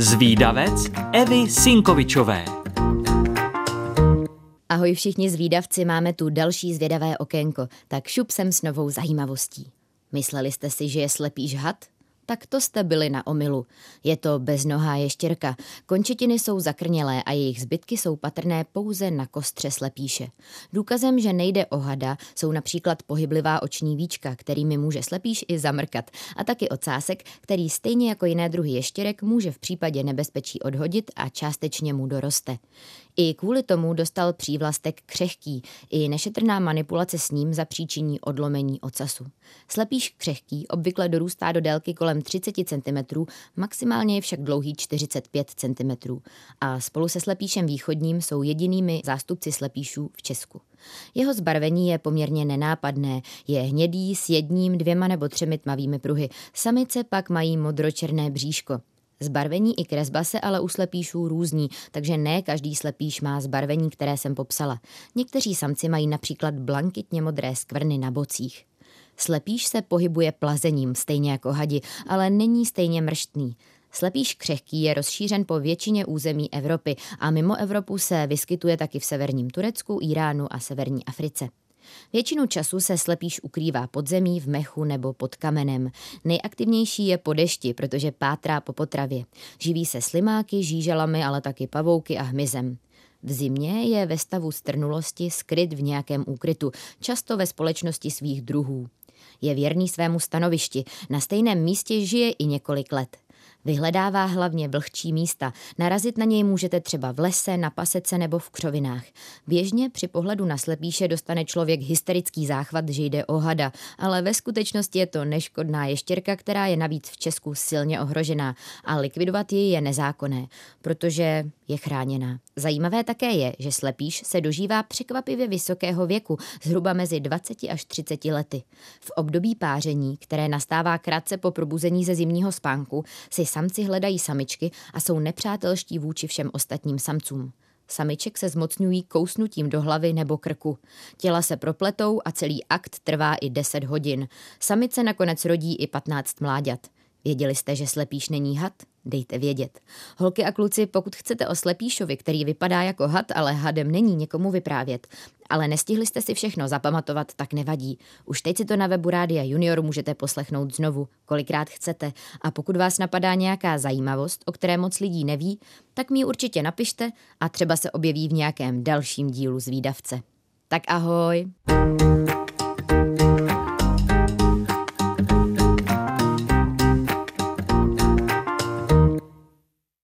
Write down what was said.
Zvídavec Evy Sinkovičové. Ahoj všichni zvídavci, máme tu další zvědavé okénko, tak šup sem s novou zajímavostí. Mysleli jste si, že je slepý žhat? Tak to jste byli na omilu. Je to beznohá ještěrka. Končetiny jsou zakrnělé a jejich zbytky jsou patrné pouze na kostře slepíše. Důkazem, že nejde o hada, jsou například pohyblivá oční víčka, kterými může slepíš i zamrkat, a taky ocásek, který stejně jako jiné druhy ještěrek může v případě nebezpečí odhodit a částečně mu doroste. I kvůli tomu dostal přívlastek křehký, i nešetrná manipulace s ním zapříčiní odlomení ocasu. Slepíš křehký obvykle dorůstá do délky kolem 30 cm, maximálně je však dlouhý 45 cm. A spolu se slepíšem východním jsou jedinými zástupci slepíšů v Česku. Jeho zbarvení je poměrně nenápadné, je hnědý s jedním, dvěma nebo třemi tmavými pruhy. Samice pak mají modročerné bříško. Zbarvení i kresba se ale u slepíšů různí, takže ne každý slepíš má zbarvení, které jsem popsala. Někteří samci mají například blankitně modré skvrny na bocích. Slepíš se pohybuje plazením, stejně jako hadi, ale není stejně mrštný. Slepíš křehký je rozšířen po většině území Evropy a mimo Evropu se vyskytuje taky v severním Turecku, Iránu a severní Africe. Většinu času se slepíš ukrývá pod zemí, v mechu nebo pod kamenem. Nejaktivnější je po dešti, protože pátrá po potravě. Živí se slimáky, žížalami, ale taky pavouky a hmyzem. V zimě je ve stavu strnulosti skryt v nějakém úkrytu, často ve společnosti svých druhů. Je věrný svému stanovišti, na stejném místě žije i několik let. Vyhledává hlavně vlhčí místa. Narazit na něj můžete třeba v lese, na pasece nebo v křovinách. Běžně při pohledu na slepíše dostane člověk hysterický záchvat, že jde o hada, ale ve skutečnosti je to neškodná ještěrka, která je navíc v Česku silně ohrožená a likvidovat ji je nezákonné, protože je chráněná. Zajímavé také je, že slepíš se dožívá překvapivě vysokého věku, zhruba mezi 20 až 30 lety. V období páření, které nastává krátce po probuzení ze zimního spánku, si samci hledají samičky a jsou nepřátelští vůči všem ostatním samcům. Samiček se zmocňují kousnutím do hlavy nebo krku. Těla se propletou a celý akt trvá i 10 hodin. Samice nakonec rodí i 15 mláďat. Věděli jste, že slepíš není had? Dejte vědět. Holky a kluci, pokud chcete o slepíšovi, který vypadá jako had, ale hadem není někomu vyprávět, ale nestihli jste si všechno zapamatovat, tak nevadí. Už teď si to na webu Rádia Junior můžete poslechnout znovu, kolikrát chcete. A pokud vás napadá nějaká zajímavost, o které moc lidí neví, tak mi určitě napište a třeba se objeví v nějakém dalším dílu z výdavce. Tak ahoj!